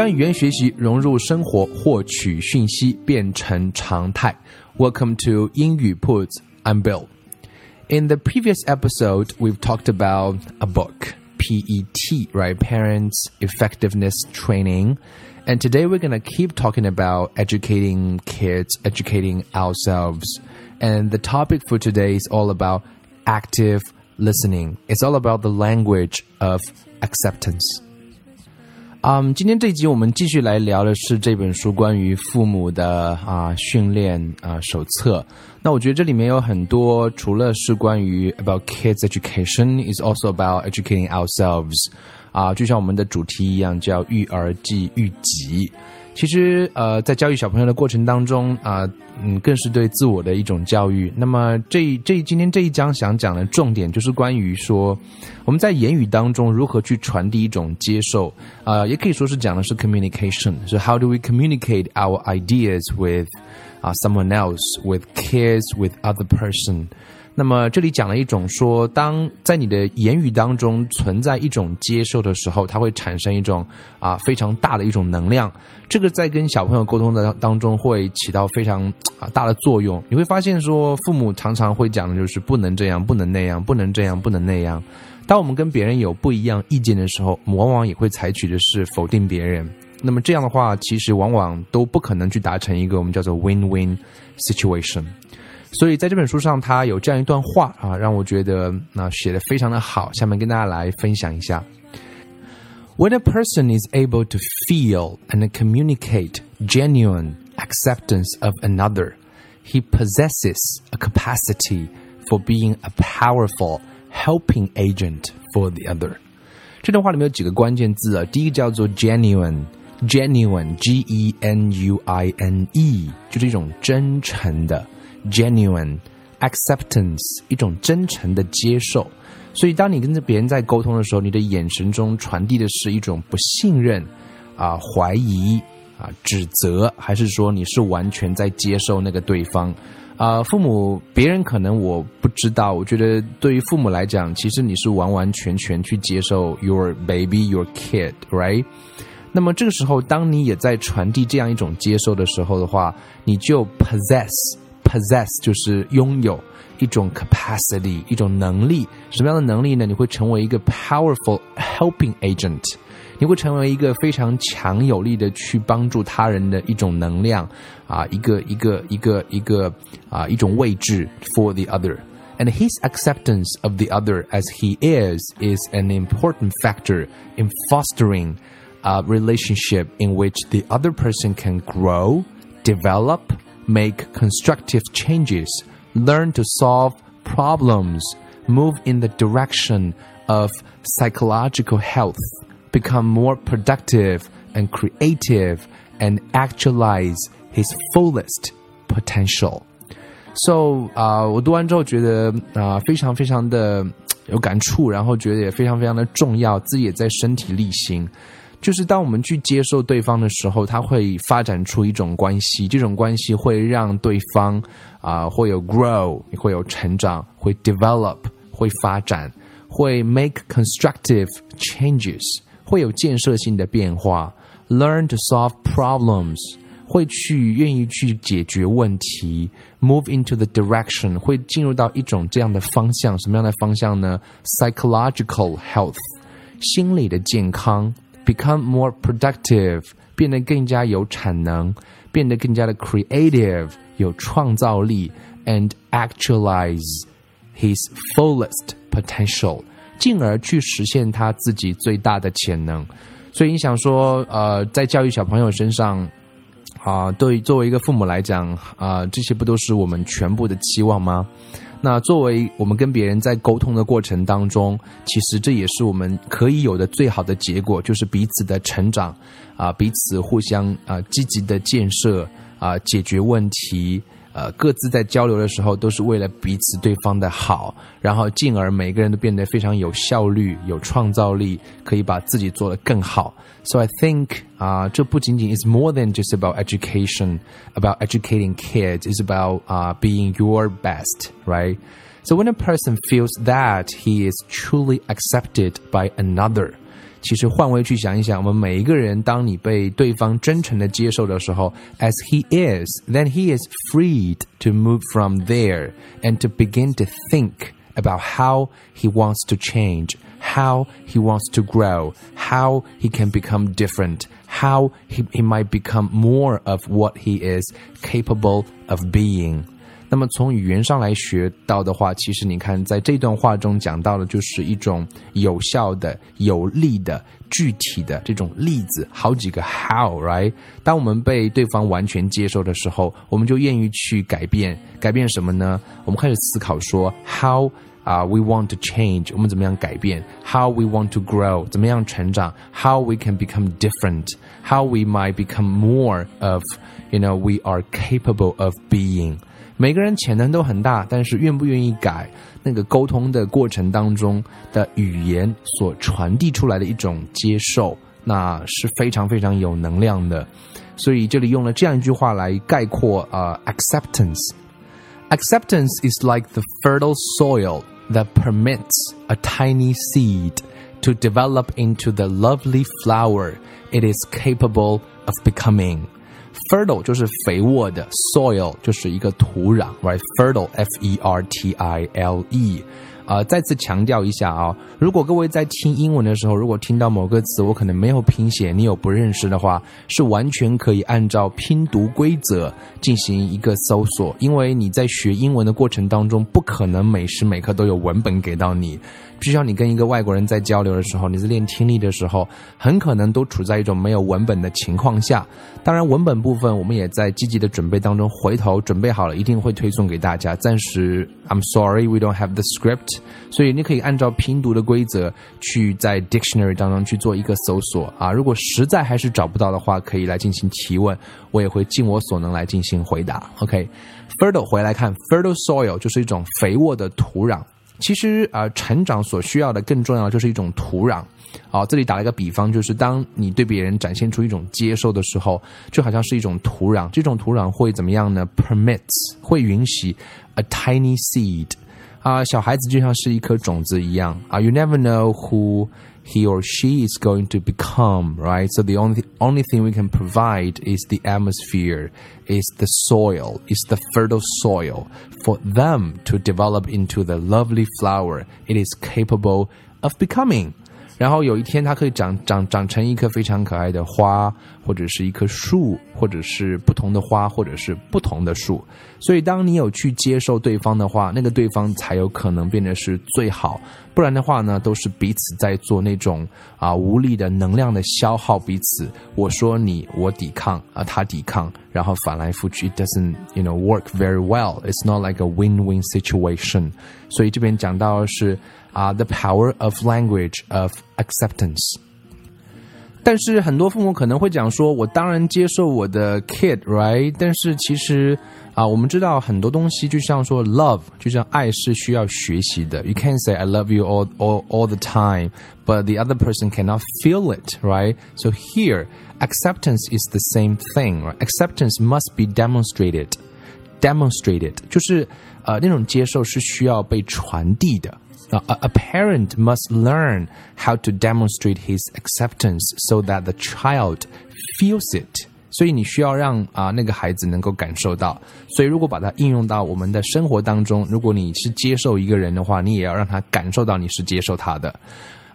将语言学习融入生活，获取讯息变成常态。Welcome to 英语 铺子. I'm Bill. In the previous episode, we've talked about a book, PET, right? Parents Effectiveness Training. And today we're going to keep talking about educating kids, educating ourselves. And the topic for today is all about active listening. It's all about the language of acceptance. 嗯，今天这集我们继续来聊的是这本书关于父母的啊训练啊手册。那我觉得这里面有很多，除了是关于 about kids education，is also about educating ourselves。啊，就像我们的主题一样，叫育儿即育己。其实，呃，在教育小朋友的过程当中啊，嗯，更是对自我的一种教育。那么，这这今天这一章想讲的重点就是关于说，我们在言语当中如何去传递一种接受，啊，也可以说是讲的是 communication。是 how do we communicate our ideas with 啊 someone else, with kids, with other person？那么这里讲了一种说，当在你的言语当中存在一种接受的时候，它会产生一种啊非常大的一种能量。这个在跟小朋友沟通的当中会起到非常啊大的作用。你会发现说，父母常常会讲的就是不能这样，不能那样，不能这样，不能那样。当我们跟别人有不一样意见的时候，往往也会采取的是否定别人。那么这样的话，其实往往都不可能去达成一个我们叫做 win-win situation。所以在这本书上，他有这样一段话啊，让我觉得那写的非常的好。下面跟大家来分享一下：When a person is able to feel and communicate genuine acceptance of another, he possesses a capacity for being a powerful helping agent for the other。这段话里面有几个关键字啊，第一个叫做 genuine，genuine，g e n u i n e，就是一种真诚的。 genuine acceptance 一种真诚的接受，所以当你跟着别人在沟通的时候，你的眼神中传递的是一种不信任啊、怀疑啊、指责，还是说你是完全在接受那个对方？啊，父母别人可能我不知道，我觉得对于父母来讲，其实你是完完全全去接受 your baby your kid，right？那么这个时候，当你也在传递这样一种接受的时候的话，你就 possess。possess 就是拥有一种 capacity，一种能力。什么样的能力呢？你会成为一个 powerful helping agent，你会成为一个非常强有力的去帮助他人的一种能量啊，一个一个一个一个啊一种位置 for the other。And his acceptance of the other as he is is an important factor in fostering a relationship in which the other person can grow, develop, make constructive changes, learn to solve problems, move in the direction of psychological health, become more productive and creative, and actualize his fullest potential. So 啊、uh,，我读完之后觉得啊、uh, 非常非常的有感触，然后觉得也非常非常的重要，自己也在身体力行。 就是当我们去接受对方的时候，他会发展出一种关系，这种关系会让对方啊、会有 grow，会有成长，会 develop，会发展，会 make constructive changes，会有建设性的变化，learn to solve problems，会去愿意去解决问题，move into the direction，会进入到一种这样的方向，什么样的方向呢？psychological health，心理的健康。Become more productive，变得更加有产能，变得更加的 creative，有创造力，and actualize his fullest potential，进而去实现他自己最大的潜能。所以你想说，呃，在教育小朋友身上，啊、对作为一个父母来讲，啊、这些不都是我们全部的期望吗？那作为我们跟别人在沟通的过程当中，其实这也是我们可以有的最好的结果，就是彼此的成长，啊，彼此互相啊积极的建设啊，解决问题。呃，各自在交流的时候都是为了彼此对方的好，然后进而每个人都变得非常有效率、有创造力，可以把自己做得更好。So I think 啊，这不仅仅 is more than just about education, about educating kids. It's about 啊 being your best, right? So when a person feels that he is truly accepted by another. 其实换位去想一想，我们每一个人，当你被对方真诚的接受的时候，as he is, then he is freed to move from there and to begin to think about how he wants to change, how he wants to grow, how he can become different, how he, he might become more of what he is capable of being. 那么从语言上来学到的话，其实你看，在这段话中讲到的，就是一种有效的、有力的、具体的这种例子，好几个 how，right？当我们被对方完全接受的时候，我们就愿意去改变，改变什么呢？我们开始思考说，how 啊，we want to change，我们怎么样改变？How we want to grow，怎么样成长？How we can become different？How we might become more of，you know，we are capable of being。每个人潜能都很大，但是愿不愿意改，那个沟通的过程当中的语言所传递出来的一种接受，那是非常非常有能量的。所以这里用了这样一句话来概括啊，acceptance。Acceptance is like the fertile soil that permits a tiny seed to develop into the lovely flower it is capable of becoming. Fertile 就是肥沃的，soil 就是一个土壤，right？Fertile，F E R T I L E。啊，再次强调一下啊，如果各位在听英文的时候，如果听到某个词我可能没有拼写，你有不认识的话，是完全可以按照拼读规则进行一个搜索，因为你在学英文的过程当中，不可能每时每刻都有文本给到你。必须要你跟一个外国人在交流的时候，你在练听力的时候，很可能都处在一种没有文本的情况下。当然，文本部分我们也在积极的准备当中，回头准备好了一定会推送给大家。暂时，I'm sorry we don't have the script，所以你可以按照拼读的规则去在 dictionary 当中去做一个搜索啊。如果实在还是找不到的话，可以来进行提问，我也会尽我所能来进行回答。OK，fertile 回来看，fertile soil 就是一种肥沃的土壤。其实啊，成长所需要的更重要的就是一种土壤。好，这里打了一个比方，就是当你对别人展现出一种接受的时候，就好像是一种土壤。这种土壤会怎么样呢？Permits 会允许 a tiny seed 啊，小孩子就像是一颗种子一样啊。You never know who he or she is going to become, right? So the only only thing we can provide is the atmosphere, is the soil, is the fertile soil for them to develop into the lovely flower it is capable of becoming. 然后有一天，它可以长长长成一棵非常可爱的花，或者是一棵树，或者是不同的花，或者是不同的树。所以，当你有去接受对方的话，那个对方才有可能变得是最好。不然的话呢，都是彼此在做那种啊无力的能量的消耗彼此。我说你，我抵抗啊，他抵抗，然后反来覆去，it doesn't you know work very well. It's not like a win-win situation. 所以这边讲到是。啊，the power of language of acceptance。但是很多父母可能会讲说，我当然接受我的 kid，right？但是其实啊，我们知道很多东西，就像说 love，就像爱是需要学习的。You can say I love you all all all the time, but the other person cannot feel it, right? So here, acceptance is the same thing. Right? Acceptance must be demonstrated. Demonstrated 就是呃那种接受是需要被传递的。 a, a parent must learn how to demonstrate his acceptance so that the child feels it. 所以你需要让啊那个孩子能够感受到。所以如果把它应用到我们的生活当中，如果你是接受一个人的话，你也要让他感受到你是接受他的。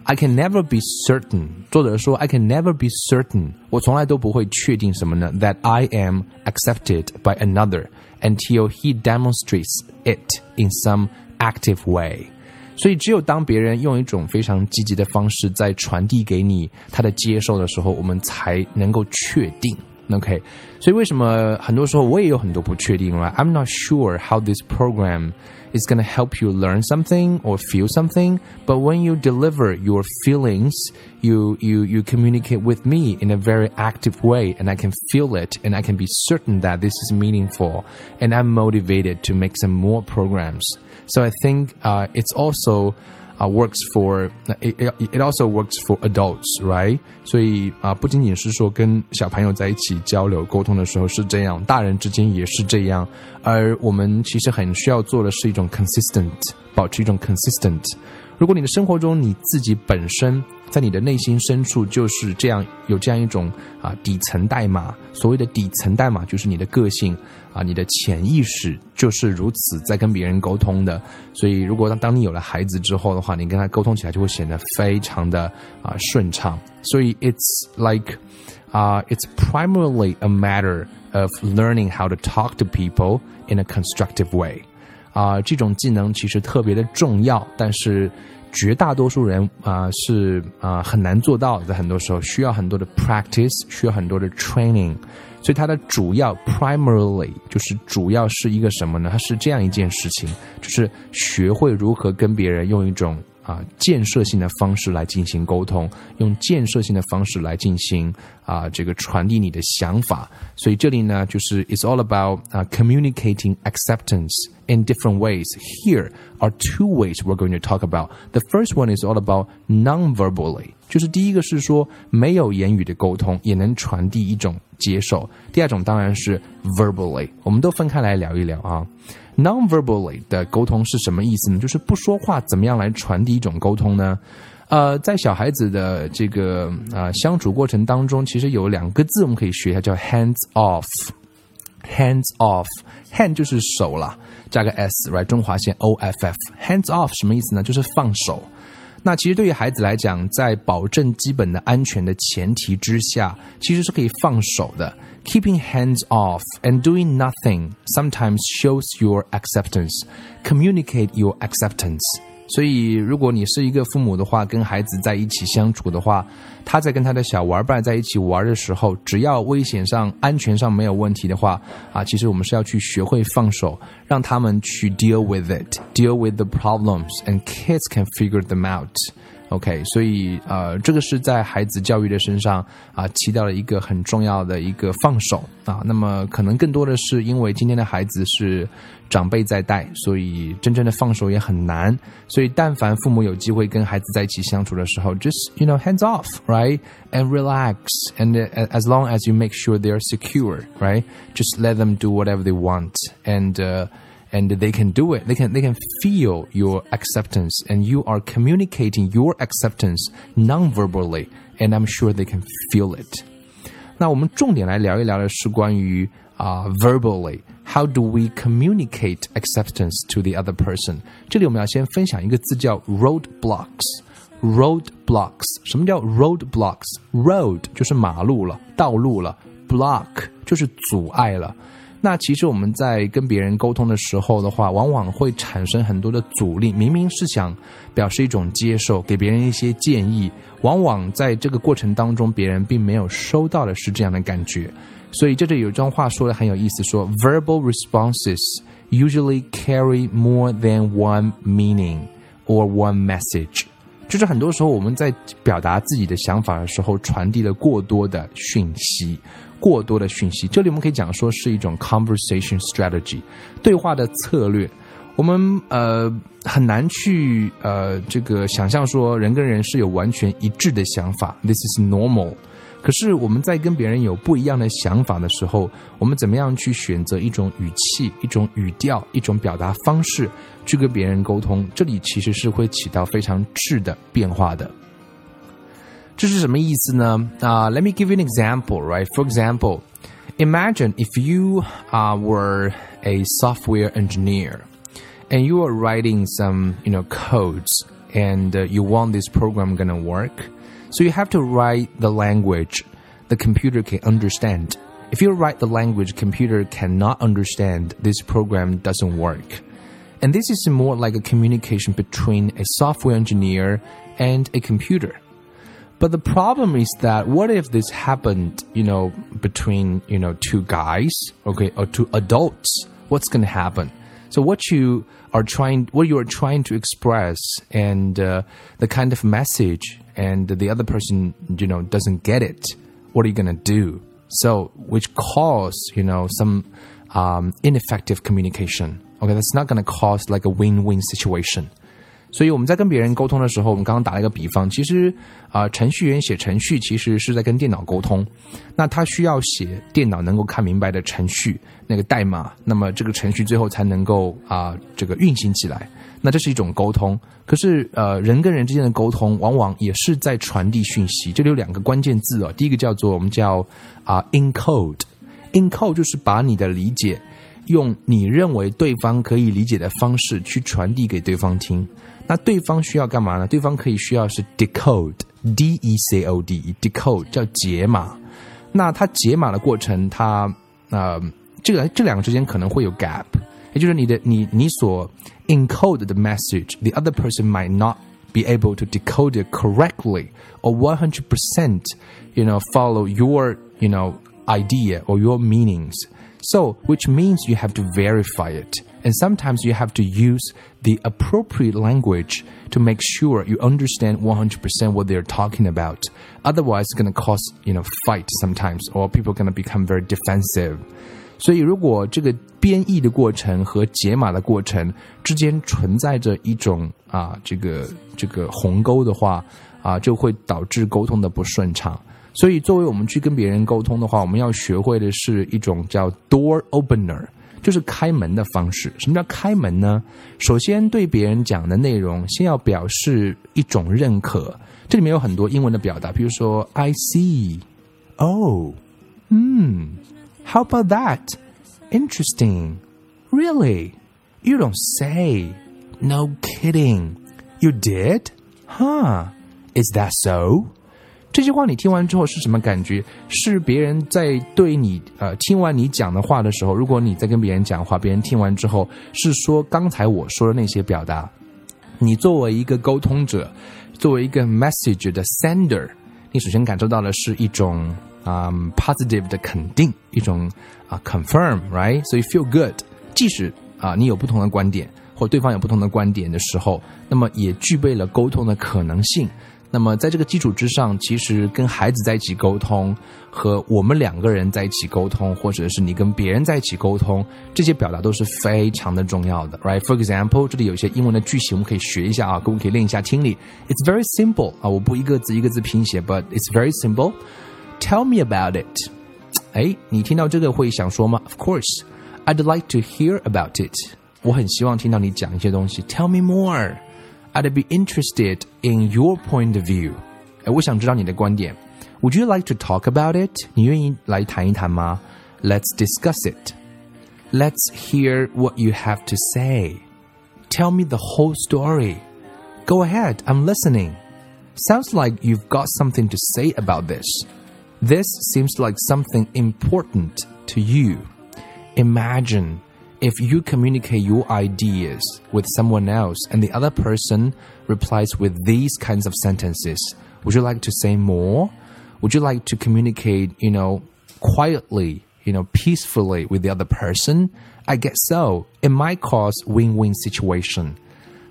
I can never be certain。作者说，I can never be certain。我从来都不会确定什么呢？That I am accepted by another until he demonstrates it in some active way。 所以，只有当别人用一种非常积极的方式在传递给你他的接受的时候，我们才能够确定 OK，所以为什么很多时候我也有很多不确定，right? I'm not sure how this program is going to help you learn something or feel something. But when you deliver your feelings, you, you, you communicate with me in a very active way and I can feel it and I can be certain that this is meaningful and I'm motivated to make some more programs. So I think uh, it's also uh, works for it, it also works for adults, right? 所以啊，不仅仅是说跟小朋友在一起交流沟通的时候是这样，大人之间也是这样。而我们其实很需要做的是一种 consistent，保持一种 consistent。 如果你的生活中你自己本身在你的内心深处就是这样有这样一种啊底层代码，所谓的底层代码就是你的个性啊，你的潜意识就是如此在跟别人沟通的。所以，如果当当你有了孩子之后的话，你跟他沟通起来就会显得非常的啊顺畅。所以，it's like 啊，it's primarily a matter of learning how to talk to people in a constructive way。 啊，这种技能其实特别的重要，但是绝大多数人啊是啊很难做到，在很多时候需要很多的 practice，需要很多的 training，所以它的主要 primarily 就是主要是一个什么呢？它是这样一件事情，就是学会如何跟别人用一种。啊，建设性的方式来进行沟通，用建设性的方式来进行啊，这个传递你的想法。所以这里呢，就是 it's all about 啊 communicating acceptance in different ways. Here are two ways we're going to talk about. The first one is all about non-verbally，就是第一个是说没有言语的沟通也能传递一种接受。第二种当然是 verbally，我们都分开来聊一聊啊。Non-verbally 的沟通是什么意思呢？就是不说话，怎么样来传递一种沟通呢？呃，在小孩子的这个啊相处过程当中，其实有两个字我们可以学一下，叫 hands off。hands off，hand 就是手了，加个 s，right？中华线 o f f。hands off 什么意思呢？就是放手。那其实对于孩子来讲，在保证基本的安全的前提之下，其实是可以放手的。Keeping hands off and doing nothing sometimes shows your acceptance. Communicate your acceptance. 所以，如果你是一个父母的话，跟孩子在一起相处的话，他在跟他的小玩伴在一起玩的时候，只要危险上、安全上没有问题的话，啊，其实我们是要去学会放手，让他们去 deal with it, deal with the problems, and kids can figure them out. OK，所以呃，这个是在孩子教育的身上啊，起到了一个很重要的一个放手啊。那么可能更多的是因为今天的孩子是长辈在带，所以真正的放手也很难。所以但凡父母有机会跟孩子在一起相处的时候，just you know hands off right and relax and as long as you make sure they are secure right, just let them do whatever they want and. and they can do it. They can they can feel your acceptance, and you are communicating your acceptance non-verbally, and I'm sure they can feel it. 那我们重点来聊一聊的是关于啊、uh, verbally。How do we communicate acceptance to the other person？这里我们要先分享一个字叫 roadblocks。roadblocks，什么叫 roadblocks？road 就是马路了，道路了，block 就是阻碍了。 那其实我们在跟别人沟通的时候的话，往往会产生很多的阻力。明明是想表示一种接受，给别人一些建议，往往在这个过程当中，别人并没有收到的是这样的感觉。所以这里有一段话说的很有意思，说 verbal responses usually carry more than one meaning or one message。就是很多时候我们在表达自己的想法的时候，传递了过多的讯息。过多的讯息，这里我们可以讲说是一种 conversation strategy，对话的策略。我们呃很难去呃这个想象说人跟人是有完全一致的想法，this is normal。可是我们在跟别人有不一样的想法的时候，我们怎么样去选择一种语气、一种语调、一种表达方式去跟别人沟通？这里其实是会起到非常质的变化的。这是什么意思呢？啊、uh,，Let me give you an example, right? For example, imagine if you uh, were a software engineer and you are writing some, you know, codes and uh, you want this program gonna work. So you have to write the language the computer can understand. If you write the language computer cannot understand, this program doesn't work. And this is more like a communication between a software engineer and a computer. But the problem is that what if this happened, you know, between, you know, two guys, okay, or two adults? What's going to happen? So what you are trying, what you are trying to express and uh, the kind of message and the other person, you know, doesn't get it. What are you going to do? So, which cause, you know, some um, ineffective communication. Okay, that's not going to cause like a win-win situation. 所以我们在跟别人沟通的时候，我们刚刚打了一个比方，其实啊、程序员写程序其实是在跟电脑沟通，那他需要写电脑能够看明白的程序那个代码，那么这个程序最后才能够啊、这个运行起来。那这是一种沟通，可是呃人跟人之间的沟通往往也是在传递讯息。这里有两个关键字哦，第一个叫做我们叫啊、encode，encode 就是把你的理解用你认为对方可以理解的方式去传递给对方听。那对方需要干嘛呢？对方可以需要是 decode，d e c o d，decode 叫解码。那它解码的过程，它呃，这个这两个之间可能会有 gap，也就是你的你你所 encode 的 message，the other person might not be able to decode it correctly or one hundred percent，you know follow your you know idea or your meanings。So, which means you have to verify it. And sometimes you have to use the appropriate language to make sure you understand 100% what they're talking about. Otherwise, it's going to cause, you know, fight sometimes or people are going to become very defensive. 所以，如果这个编译的过程和解码的过程之间存在着一种啊，这个这个鸿沟的话，啊，就会导致沟通的不顺畅。所以，作为我们去跟别人沟通的话，我们要学会的是一种叫 door opener， 就是开门的方式。什么叫开门呢？首先，对别人讲的内容，先要表示一种认可。这里面有很多英文的表达，比如说 I see, oh, hmm, how about that? Interesting, really? You don't say? No kidding. You did? Huh? Is that so? 这句话你听完之后是什么感觉？是别人在对你呃听完你讲的话的时候，如果你在跟别人讲话，别人听完之后是说刚才我说的那些表达，你作为一个沟通者，作为一个 message 的 sender，你首先感受到的是一种啊、positive 的肯定，一种啊、confirm，right？所以 feel good。即使啊、你有不同的观点，或对方有不同的观点的时候，那么也具备了沟通的可能性。那么在这个基础之上，其实跟孩子在一起沟通，和我们两个人在一起沟通，或者是你跟别人在一起沟通，这些表达都是非常的重要的，right？For example，这里有一些英文的句型，我们可以学一下啊，各位可以练一下听力。It's very simple 啊，我不一个字一个字拼写，but it's very simple. Tell me about it. 哎，你听到这个会想说吗？Of course, I'd like to hear about it. 我很希望听到你讲一些东西。Tell me more. I'd be interested in your point of view. 哎，我想知道你的观点。Would you like to talk about it? 你愿意来谈一谈吗？Let's discuss it. Let's hear what you have to say. Tell me the whole story. Go ahead, I'm listening. Sounds like you've got something to say about this. This seems like something important to you. Imagine if you communicate your ideas with someone else and the other person replies with these kinds of sentences, would you like to say more? Would you like to communicate, you know, quietly, you know, peacefully with the other person? I guess so. It might cause win-win situation.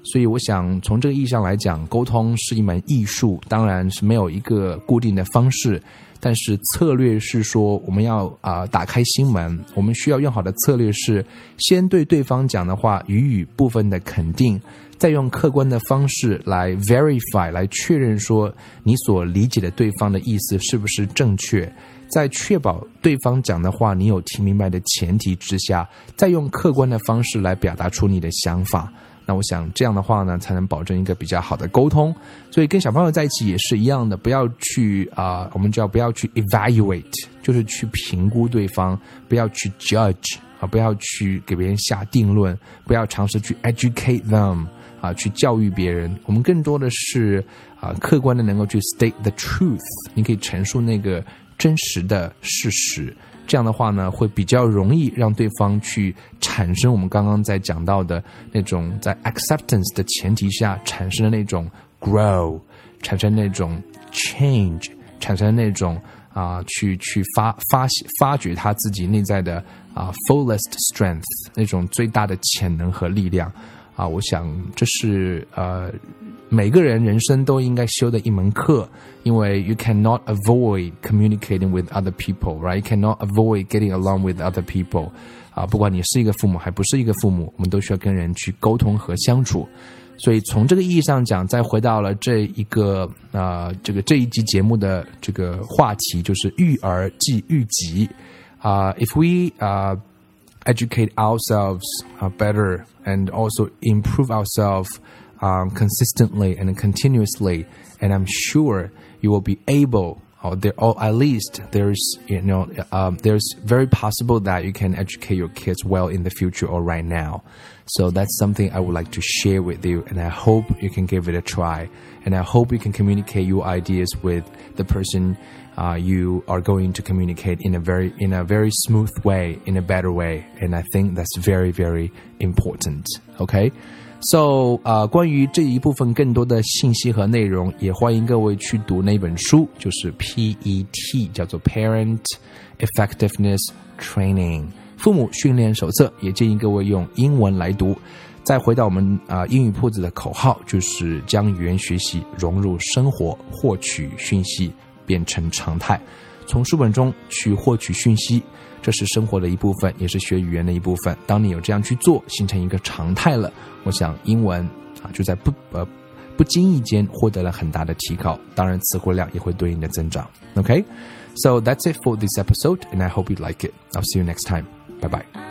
所以我想从这个意义上来讲，沟通是一门艺术，当然是没有一个固定的方式。但是策略是说，我们要啊、打开心门，我们需要用好的策略是先对对方讲的话予以部分的肯定，再用客观的方式来 verify 来确认说你所理解的对方的意思是不是正确，在确保对方讲的话你有听明白的前提之下，再用客观的方式来表达出你的想法。那我想这样的话呢，才能保证一个比较好的沟通。所以跟小朋友在一起也是一样的，不要去啊、我们叫不要去 evaluate，就是去评估对方，不要去 judge 啊，不要去给别人下定论，不要尝试去 educate them 啊，去教育别人。我们更多的是啊，客观的能够去 state the truth，你可以陈述那个真实的事实。这样的话呢，会比较容易让对方去产生我们刚刚在讲到的那种在 acceptance 的前提下产生的那种 grow，产生那种 change，产生那种啊，去去发发发掘他自己内在的啊 fullest strength 那种最大的潜能和力量。啊，我想这是呃每个人人生都应该修的一门课，因为 you cannot avoid communicating with other people，right？You cannot avoid getting along with other people。啊，不管你是一个父母还不是一个父母，我们都需要跟人去沟通和相处。所以从这个意义上讲，再回到了这一个啊，这个这一集节目的这个话题，就是育儿即育己啊。If we 啊 educate ourselves better and also improve ourselves Um consistently and continuously, and I'm sure you will be able or there, or at least there's you know um, there's very possible that you can educate your kids well in the future or right now. So that's something I would like to share with you, and I hope you can give it a try. And I hope you can communicate your ideas with the person uh, you are going to communicate in a very in a very smooth way, in a better way. And I think that's very very important. Okay. So，呃，关于这一部分更多的信息和内容，也欢迎各位去读那本书，就是 PET，叫做 Parent Effectiveness Training，父母训练手册。也建议各位用英文来读。再回到我们啊英语铺子的口号，就是将语言学习融入生活，获取讯息变成常态。从书本中去获取讯息，这是生活的一部分，也是学语言的一部分。当你有这样去做，形成一个常态了。我想英文啊就在不呃不经意间获得了很大的提高，当然词汇量也会对应的增长。OK，so that's it for this episode, and I hope you like it. I'll see you next time. Bye bye.